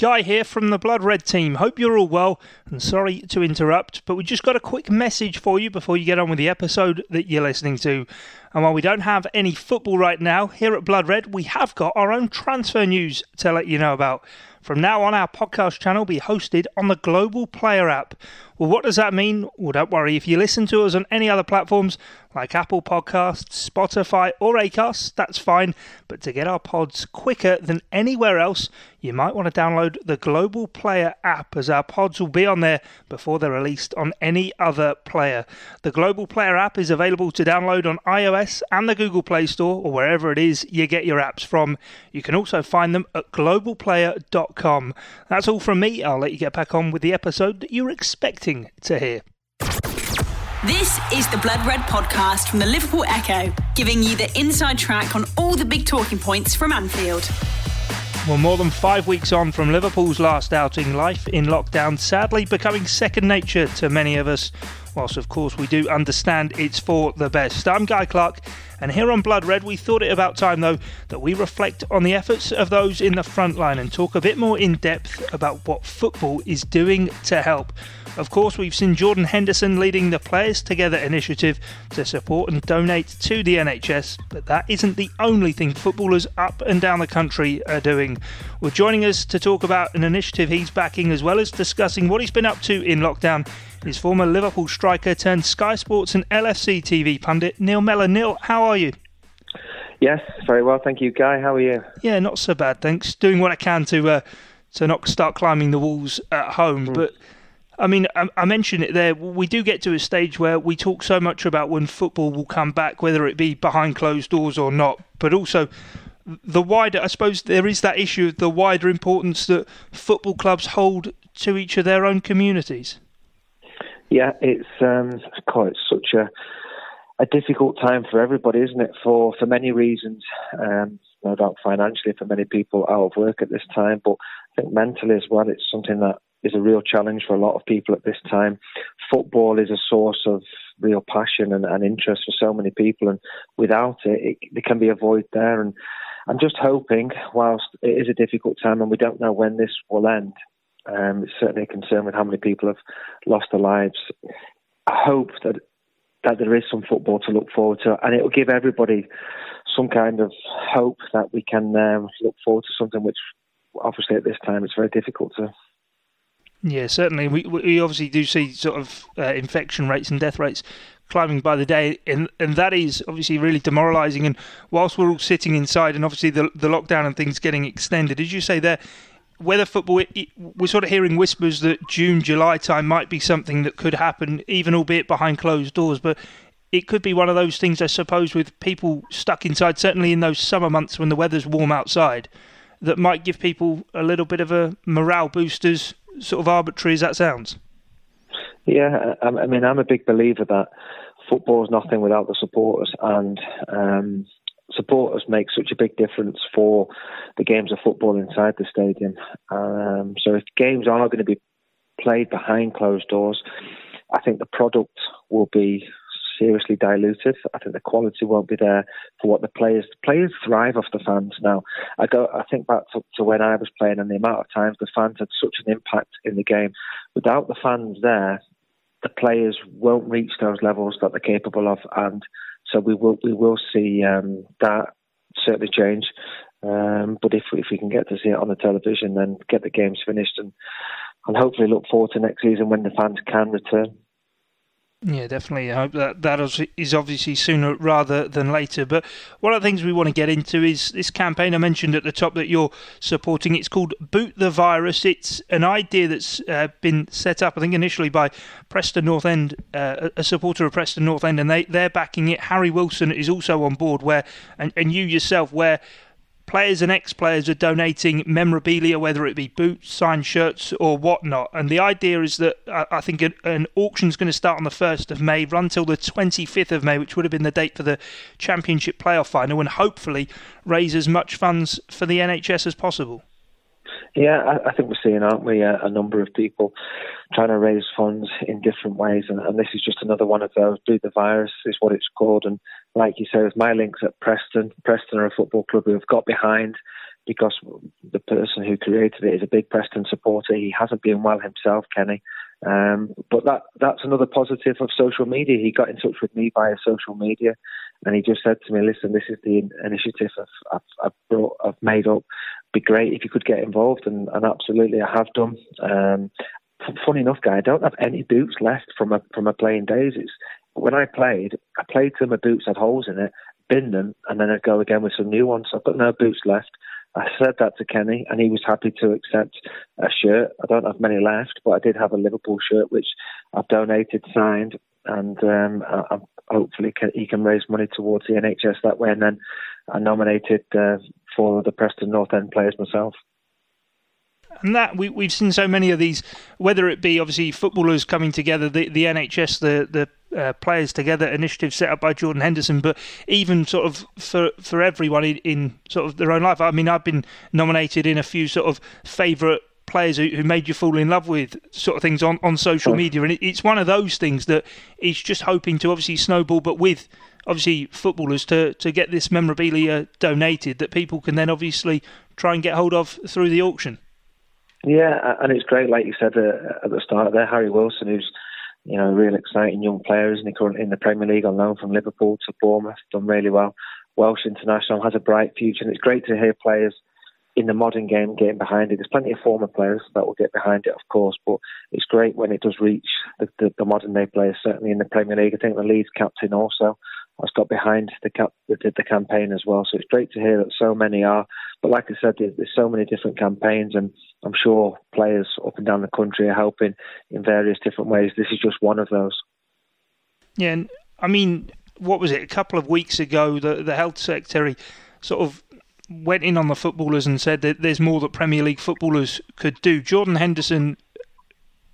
Guy here from the Blood Red team. Hope you're all well and sorry to interrupt, but we just got a quick message for you before you get on with the episode that you're listening to. And while we don't have any football right now, here at Blood Red, we have got our own transfer news to let you know about. From now on, our podcast channel will be hosted on the Global Player app. Well, what does that mean? Well, don't worry. If you listen to us on any other platforms like Apple Podcasts, Spotify, or Acast, that's fine. But to get our pods quicker than anywhere else, you might want to download the Global Player app as our pods will be on there before they're released on any other player. The Global Player app is available to download on iOS and the Google Play Store or wherever it is you get your apps from. You can also find them at globalplayer.com. That's all from me. I'll let you get back on with the episode that you're expecting to hear. This is the Blood Red podcast from the Liverpool Echo, giving you the inside track on all the big talking points from Anfield. Well, more than five weeks on from Liverpool's last outing, life in lockdown sadly becoming second nature to many of us. Whilst, of course, we do understand it's for the best. I'm Guy Clark, and here on Blood Red, we thought it about time, though, that we reflect on the efforts of those in the front line and talk a bit more in depth about what football is doing to help. Of course, we've seen Jordan Henderson leading the Players Together initiative to support and donate to the NHS, but that isn't the only thing footballers up and down the country are doing. Well, joining us to talk about an initiative he's backing, as well as discussing what he's been up to in lockdown, is former Liverpool striker turned Sky Sports and LFC TV pundit Neil Mellor. Neil, how are you? Yes, very well, thank you, Guy. How are you? Yeah, not so bad, thanks. Doing what I can to uh, to not start climbing the walls at home, mm. but I mean, I, I, mentioned it there. We do get to a stage where we talk so much about when football will come back, whether it be behind closed doors or not, but also the wider, I suppose there is that issue of the wider importance that football clubs hold to each of their own communities. Yeah, it's um, quite such a a difficult time for everybody, isn't it? For for many reasons, um, no doubt financially for many people out of work at this time, but I think mentally as well, it's something that is a real challenge for a lot of people at this time. Football is a source of real passion and, and interest for so many people, and without it, it, there can be a void there. And I'm just hoping, whilst it is a difficult time and we don't know when this will end, um, it's certainly a concern with how many people have lost their lives. I hope that that there is some football to look forward to, and it will give everybody some kind of hope that we can um, look forward to something which, obviously, at this time, it's very difficult to. Yeah, certainly. We we obviously do see sort of uh, infection rates and death rates climbing by the day, and and that is obviously really demoralising. And whilst we're all sitting inside, and obviously the the lockdown and things getting extended, as you say there, whether football, it, it, we're sort of hearing whispers that June, July time might be something that could happen, even albeit behind closed doors. But it could be one of those things, I suppose, with people stuck inside, certainly in those summer months when the weather's warm outside, that might give people a little bit of a morale boosters sort of arbitrary as that sounds. Yeah, I, I mean, I'm a big believer that football is nothing without the supporters, and um, supporters make such a big difference for the games of football inside the stadium. Um, so if games are going to be played behind closed doors, I think the product will be seriously diluted. I think the quality won't be there for what the players players thrive off the fans now. I go I think back to, to when I was playing and the amount of times the fans had such an impact in the game. Without the fans there, the players won't reach those levels that they're capable of, and so we will we will see um, that certainly change. Um, but if if we can get to see it on the television, then get the games finished and and hopefully look forward to next season when the fans can return. Yeah, definitely. I hope that that is obviously sooner rather than later. But one of the things we want to get into is this campaign I mentioned at the top that you're supporting. It's called Boot the Virus. It's an idea that's uh, been set up, I think, initially by Preston North End, uh, a supporter of Preston North End, and they they're backing it. Harry Wilson is also on board. Where and and you yourself, where players and ex-players are donating memorabilia, whether it be boots, signed shirts, or whatnot. And the idea is that uh, I think an, auction is going to start on the 1st of May, run till the 25th of May, which would have been the date for the Championship playoff final, and hopefully raise as much funds for the NHS as possible. Yeah, I, I think we're seeing, aren't we, a, a, number of people trying to raise funds in different ways, and, and, this is just another one of those. The virus is what it's called, and like you say, with my links at Preston, Preston are a football club who have got behind because the person who created it is a big Preston supporter. He hasn't been well himself, Kenny. Um, but that that's another positive of social media. He got in touch with me via social media, and he just said to me, "Listen, this is the initiative I've, I've, I've, brought, I've made up. Be great if you could get involved." And, and absolutely, I have done. Um, funny enough, guy, I don't have any boots left from a from a playing days. It's when I played, I played till my boots had holes in it, bin them, and then I'd go again with some new ones. I've got no boots left. I said that to Kenny, and he was happy to accept a shirt. I don't have many left, but I did have a Liverpool shirt which I've donated, signed, and um, I, hopefully can, he can raise money towards the NHS that way. And then I nominated uh, for the Preston North End players myself and that we, we've seen so many of these, whether it be obviously footballers coming together, the, the NHS, the the uh, players together initiative set up by Jordan Henderson, but even sort of for for everyone in, in, sort of their own life. I mean, I've been nominated in a few sort of favourite players who, who, made you fall in love with sort of things on, on social media, and it, it's one of those things that he's just hoping to obviously snowball, but with obviously footballers to to get this memorabilia donated that people can then obviously try and get hold of through the auction. Yeah, and it's great, like you said uh, at the start there, Harry Wilson, who's you know a real exciting young player, isn't he? Currently in the Premier League on loan from Liverpool to Bournemouth, done really well. Welsh international has a bright future, and it's great to hear players in the modern game getting behind it. There's plenty of former players that will get behind it, of course, but it's great when it does reach the, the, the modern day players. Certainly in the Premier League, I think the Leeds captain also has got behind the, cap, the, the campaign as well. So it's great to hear that so many are. But like I said, there's, there's so many different campaigns, and I'm sure players up and down the country are helping in various different ways. This is just one of those. Yeah, and I mean, what was it? A couple of weeks ago, the the health secretary sort of went in on the footballers and said that there's more that Premier League footballers could do. Jordan Henderson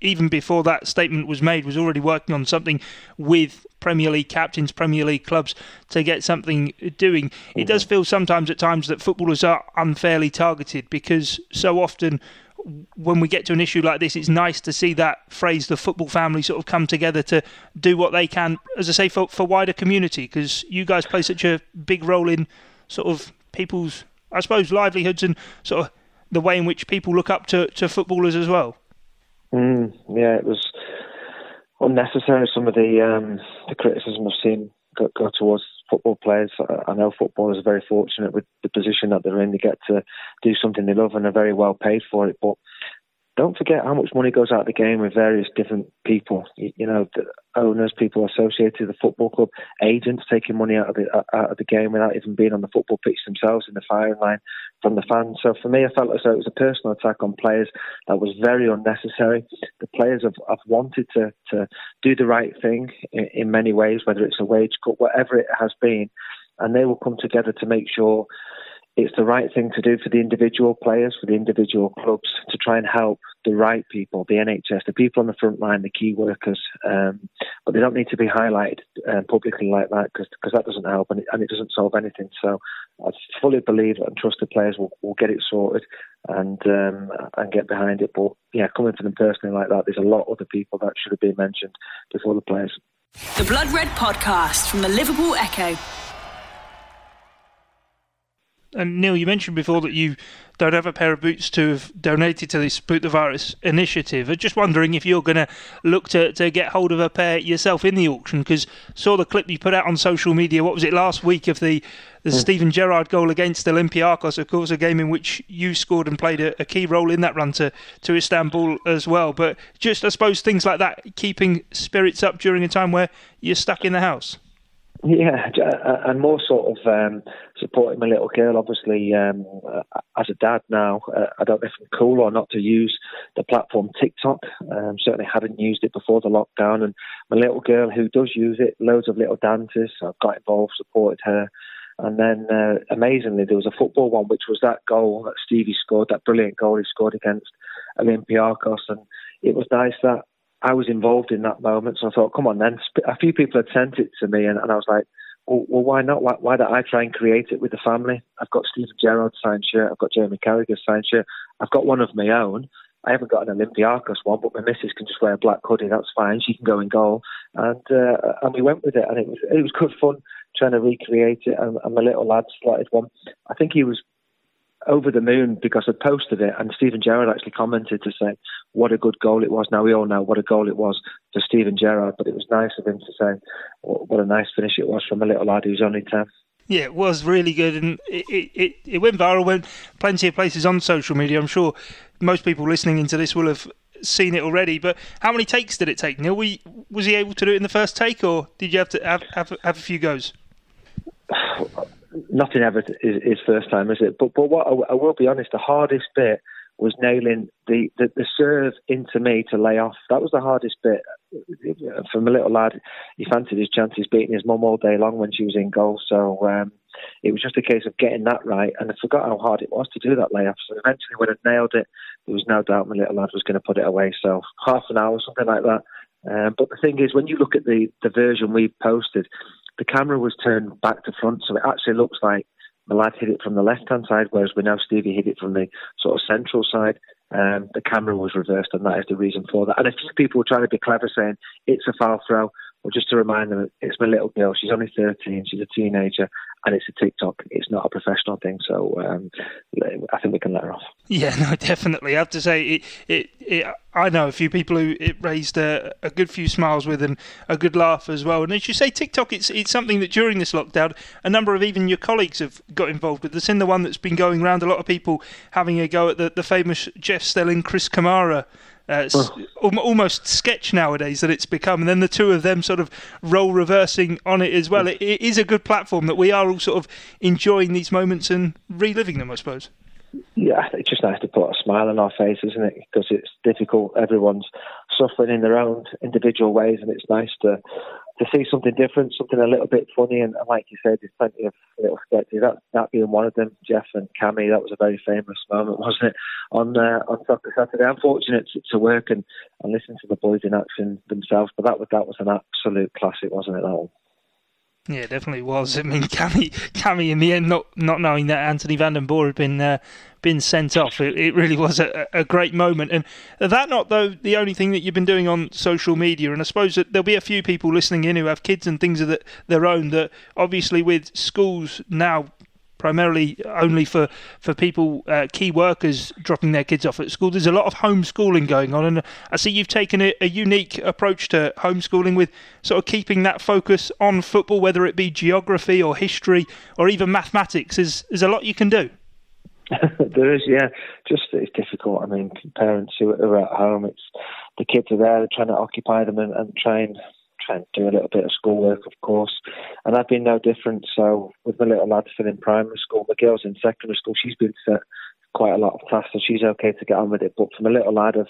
even before that statement was made, was already working on something with Premier League captains, Premier League clubs to get something doing. It does feel sometimes at times that footballers are unfairly targeted because so often when we get to an issue like this, it's nice to see that phrase, the football family, sort of come together to do what they can, as I say, for, for wider community, because you guys play such a big role in sort of people's, I suppose, livelihoods and sort of the way in which people look up to, to footballers as well. Mm, yeah, it was unnecessary. Some of the um, the criticism I've seen go, go towards football players. I know footballers are very fortunate with the position that they're in. They get to do something they love and are very well paid for it. But don't forget how much money goes out of the game with various different people. You, you know, the owners, people associated with the football club, agents taking money out of the out of the game without even being on the football pitch themselves in the firing line from the fans. So for me, I felt as though it was a personal attack on players that was very unnecessary. The players have, have wanted to to do the right thing in, in many ways, whether it's a wage cut, whatever it has been, and they will come together to make sure it's the right thing to do for the individual players, for the individual clubs, to try and help the right people, the NHS, the people on the front line, the key workers. Um, but they don't need to be highlighted uh, publicly like that because that doesn't help and it, and it, doesn't solve anything. So I fully believe and trust the players will, will get it sorted and um, and get behind it. But yeah, coming from them personally like that, there's a lot of other people that should have been mentioned before the players. The Blood Red Podcast from the Liverpool Echo. And Neil, you mentioned before that you don't have a pair of boots to have donated to this Boot the Virus initiative. I'm just wondering if you're going to look to, to get hold of a pair yourself in the auction because saw the clip you put out on social media. What was it last week of the the mm. Steven Gerrard goal against Olympiacos? Of course, a game in which you scored and played a, a key role in that run to, to Istanbul as well. But just I suppose things like that, keeping spirits up during a time where you're stuck in the house. Yeah, and more sort of um, supporting my little girl. Obviously, um, as a dad now, uh, I don't know if I'm cool or not to use the platform TikTok. Um, certainly hadn't used it before the lockdown. And my little girl, who does use it, loads of little dances. I've got involved, supported her. And then, uh, amazingly, there was a football one, which was that goal that Stevie scored, that brilliant goal he scored against Olympiacos. And it was nice that I was involved in that moment. So I thought, come on then. A few people had sent it to me, and, and I was like, well, well, why not? Why, why don't I try and create it with the family? I've got Steven Gerrard signed shirt. I've got Jamie Carragher signed shirt. I've got one of my own. I haven't got an Olympiacos one, but my missus can just wear a black hoodie. That's fine. She can go in goal, and uh, and we went with it, and it was it was good fun trying to recreate it. And, and my little lad started one. I think he was over the moon because I posted it, and Steven Gerrard actually commented to say what a good goal it was. Now we all know what a goal it was for Steven Gerrard, but it was nice of him to say what a nice finish it was from a little lad who's only ten. Yeah, it was really good, and it, it, it went viral. Went plenty of places on social media. I'm sure most people listening into this will have seen it already. But how many takes did it take? Neil, was he able to do it in the first take, or did you have to have have, have a few goes? Nothing ever is, is first time, is it? But but what I, I will be honest, the hardest bit was nailing the, the, the serve into me to lay off. That was the hardest bit. From a little lad, he fancied his chances beating his mum all day long when she was in goal. So um, it was just a case of getting that right. And I forgot how hard it was to do that layoff. So eventually, when I nailed it, there was no doubt my little lad was going to put it away. So half an hour, something like that. Um, but the thing is, when you look at the, the version we posted, the camera was turned back to front, so it actually looks like the lad hit it from the left hand side, whereas we know Stevie hit it from the sort of central side. Um, the camera was reversed, and that is the reason for that. And a few people were trying to be clever, saying it's a foul throw. Well, just to remind them, it's my little girl. She's only 13. She's a teenager, and it's a TikTok. It's not a professional thing. So um, I think we can let her off. Yeah, no, definitely. I have to say, it, it, it I know a few people who it raised a, a, good few smiles with and a good laugh as well. And as you say, TikTok, it's it's something that during this lockdown, a number of even your colleagues have got involved with. It's in the one that's been going around. A lot of people having a go at the, the famous Jeff Stelling, Chris Kamara uh, oh. almost sketch nowadays that it's become, and then the two of them sort of role reversing on it as well. It, it is a good platform that we are all sort of enjoying these moments and reliving them, I suppose. Yeah, it's just nice to put a smile on our face, isn't it? Because it's difficult. Everyone's suffering in their own individual ways, and it's nice to to see something different, something a little bit funny. And, and like you said, there's plenty of little sketches. That that being one of them, Jeff and Cammy. That was a very famous moment, wasn't it? On uh, on Saturday, I'm fortunate to, to work and, and listen to the boys in action themselves. But that was that was an absolute classic, wasn't it? That one. Yeah, definitely was. I mean, Cammy, Cammy, in the end, not not knowing that Anthony Vanden Borre had been uh, been sent off, it, it really was a, a, great moment. And that not though the only thing that you've been doing on social media. And I suppose that there'll be a few people listening in who have kids and things of their own. That obviously with schools now primarily only for for people, uh, key workers dropping their kids off at school. There's a lot of homeschooling going on, and I see you've taken a, a, unique approach to homeschooling with sort of keeping that focus on football, whether it be geography or history or even mathematics. There's, there's a lot you can do. there is, yeah. Just it's difficult. I mean, parents who are at home, it's the kids are there, they're trying to occupy them and, and try and trying to do a little bit of schoolwork, of course. And I've been no different. So with my little lad still in primary school, my girl's in secondary school, she's been set quite a lot of tasks, so she's okay to get on with it. But for my little lad, I've,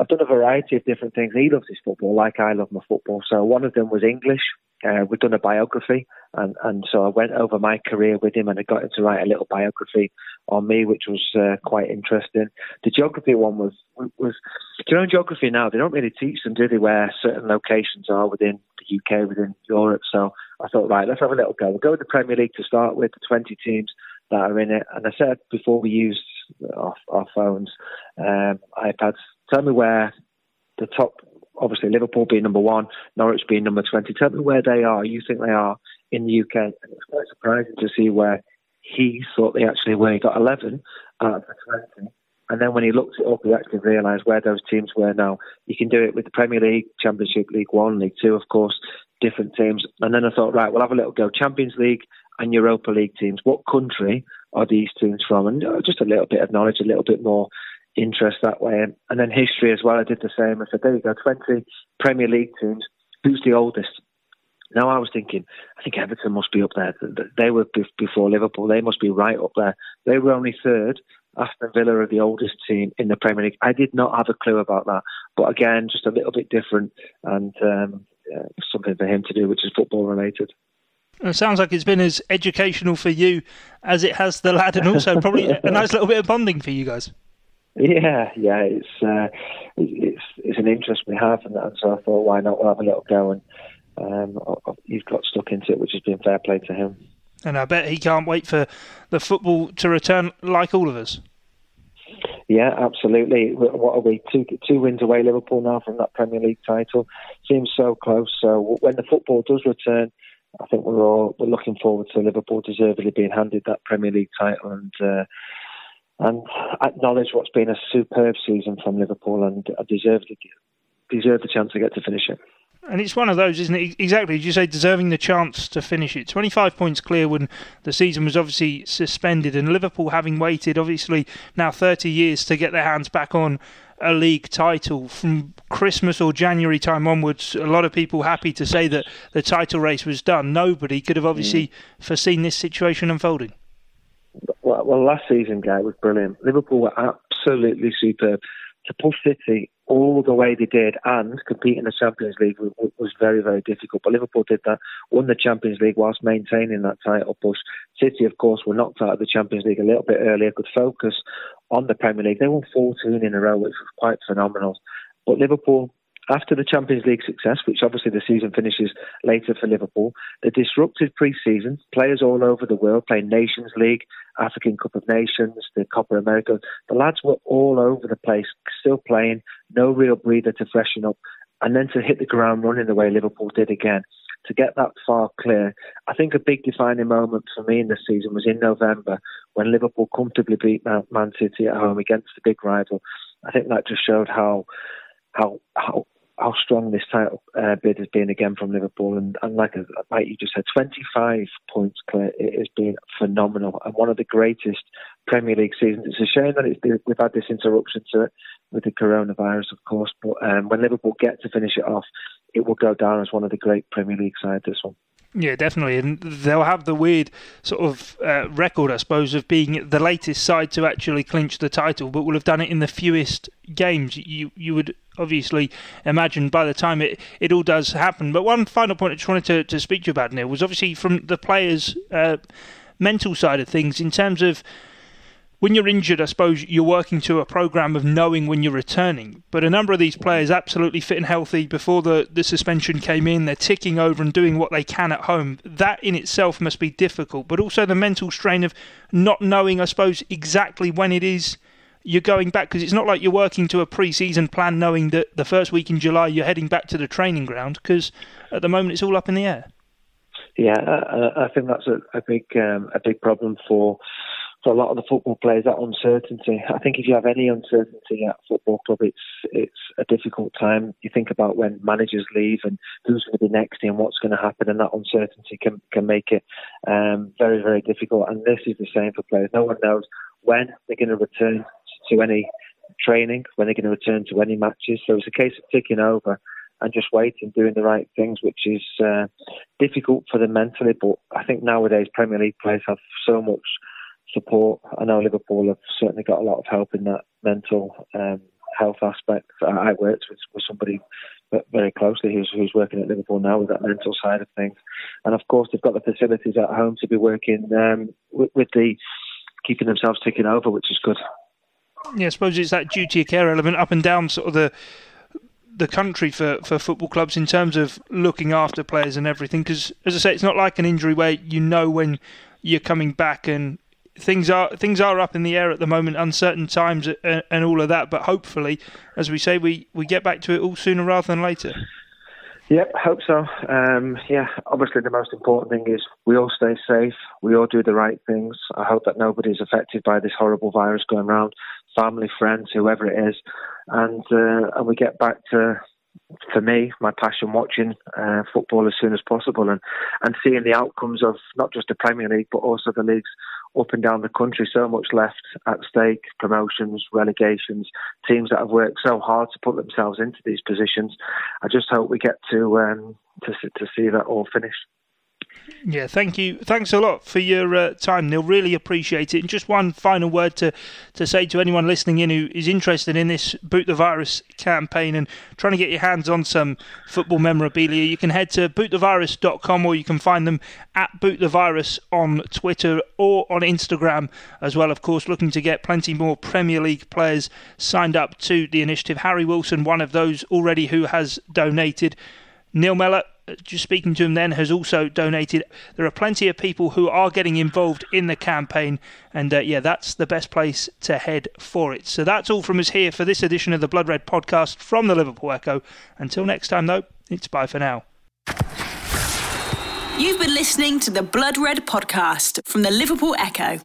I've done a variety of different things. He loves his football, like I love my football. So one of them was English. Uh, we've done a biography, and, and so I went over my career with him, and I got him to write a little biography on me, which was uh, quite interesting. The geography one was was you know geography now they don't really teach them, do they, where certain locations are within the UK, within Europe. So I thought, right, let's have a little go. We'll go with the Premier League to start with, the 20 teams that are in it. And I said before we used our, our phones, um, iPads, tell me where the top obviously Liverpool being number one, Norwich being number 20. Tell me where they are, you think they are in the UK. And it's quite surprising to see where he thought they actually were. He got 11 out of the 20. And then when he looked it up, he actually realised where those teams were now. You can do it with the Premier League, Championship, League One, League Two, of course, different teams. And then I thought, right, we'll have a little go. Champions League and Europa League teams. What country are these teams from? And uh, just a little bit of knowledge, a little bit more interest that way. And then history as well. I did the same. I said, there you go, 20 Premier League teams. Who's the oldest? Now I was thinking, I think Everton must be up there. They were before Liverpool. They must be right up there. They were only third. Aston Villa are the oldest team in the Premier League. I did not have a clue about that. But again, just a little bit different and um, yeah, something for him to do, which is football related. It sounds like it's been as educational for you as it has the lad, and also probably a nice little bit of bonding for you guys. Yeah, yeah, it's uh, it's it's an interest we have, and, and so I thought, why not? We'll have a little go, and um, he's got stuck into it, which has been fair play to him. And I bet he can't wait for the football to return, like all of us. Yeah, absolutely. What are we? Two two wins away, Liverpool now from that Premier League title. Seems so close. So when the football does return, I think we're all we're looking forward to Liverpool deservedly being handed that Premier League title and. Uh, and acknowledge what's been a superb season from Liverpool and deserve the, deserve the chance to get to finish it. And it's one of those, isn't it? Exactly, as you say, deserving the chance to finish it. 25 points clear when the season was obviously suspended, and Liverpool having waited, obviously, now 30 years to get their hands back on a league title from Christmas or January time onwards. A lot of people happy to say that the title race was done. Nobody could have obviously mm. foreseen this situation unfolding. Well, well, last season, guy was brilliant. Liverpool were absolutely superb to push City all the way they did and compete in the Champions League was very, very difficult. But Liverpool did that, won the Champions League whilst maintaining that title push. City, of course, were knocked out of the Champions League a little bit earlier, could focus on the Premier League. They won 14 in a row, which was quite phenomenal. But Liverpool after the Champions League success, which obviously the season finishes later for Liverpool, the disrupted pre-season, players all over the world playing Nations League, African Cup of Nations, the Copa America, the lads were all over the place, still playing, no real breather to freshen up, and then to hit the ground running the way Liverpool did again. To get that far clear, I think a big defining moment for me in the season was in November when Liverpool comfortably beat Man City at home against the big rival. I think that just showed how how how how strong this title uh, bid has been again from Liverpool. And, and like, like you just said, 25 points clear. It has been phenomenal and one of the greatest Premier League seasons. It's a shame that it's we've had this interruption to it with the coronavirus, of course. But um, when Liverpool get to finish it off, it will go down as one of the great Premier League sides. This one. Yeah, definitely, and they'll have the weird sort of uh, record, I suppose, of being the latest side to actually clinch the title, but will have done it in the fewest games. You you would obviously imagine by the time it, it all does happen. But one final point I just wanted to, to speak to you about, Neil, was obviously from the players' uh, mental side of things in terms of when you're injured, I suppose you're working to a program of knowing when you're returning. But a number of these players absolutely fit and healthy before the, the suspension came in. They're ticking over and doing what they can at home. That in itself must be difficult. But also the mental strain of not knowing, I suppose, exactly when it is you're going back because it's not like you're working to a pre-season plan knowing that the first week in July you're heading back to the training ground because at the moment it's all up in the air. Yeah, I, I think that's a, a big um, a big problem for for a lot of the football players, that uncertainty. I think if you have any uncertainty at football club, it's it's a difficult time. You think about when managers leave and who's going to be next and what's going to happen, and that uncertainty can can make it um, very very difficult. And this is the same for players. No one knows when they're going to return to any training, when they're going to return to any matches. So it's a case of ticking over and just waiting, doing the right things, which is uh, difficult for them mentally. But I think nowadays Premier League players have so much support. I know Liverpool have certainly got a lot of help in that mental um, health aspect. I worked with, with somebody very closely who's, who's working at Liverpool now with that mental side of things. And of course, they've got the facilities at home to be working um, with, with the keeping themselves ticking over, which is good. Yeah, I suppose it's that duty of care element up and down sort of the the country for, for football clubs in terms of looking after players and everything. Because as I say, it's not like an injury where you know when you're coming back and things are things are up in the air at the moment, uncertain times and, and all of that. But hopefully, as we say, we, we get back to it all sooner rather than later. Yep, hope so. Um, yeah, obviously the most important thing is we all stay safe, we all do the right things. I hope that nobody's affected by this horrible virus going around, family, friends, whoever it is, and uh, and we get back to for me, my passion watching uh, football as soon as possible and, and seeing the outcomes of not just the Premier League but also the leagues up and down the country. So much left at stake: promotions, relegations, teams that have worked so hard to put themselves into these positions. I just hope we get to um, to to see that all finished. Yeah, thank you. Thanks a lot for your uh, time, Neil. Really appreciate it. And just one final word to, to say to anyone listening in who is interested in this Boot the Virus campaign and trying to get your hands on some football memorabilia, you can head to bootthevirus.com or you can find them at Boot the Virus on Twitter or on Instagram as well. Of course, looking to get plenty more Premier League players signed up to the initiative. Harry Wilson, one of those already who has donated. Neil Mellor, just speaking to him then, has also donated. There are plenty of people who are getting involved in the campaign, and uh, yeah, that's the best place to head for it. So that's all from us here for this edition of the Blood Red podcast from the Liverpool Echo. Until next time, though, it's bye for now. You've been listening to the Blood Red podcast from the Liverpool Echo.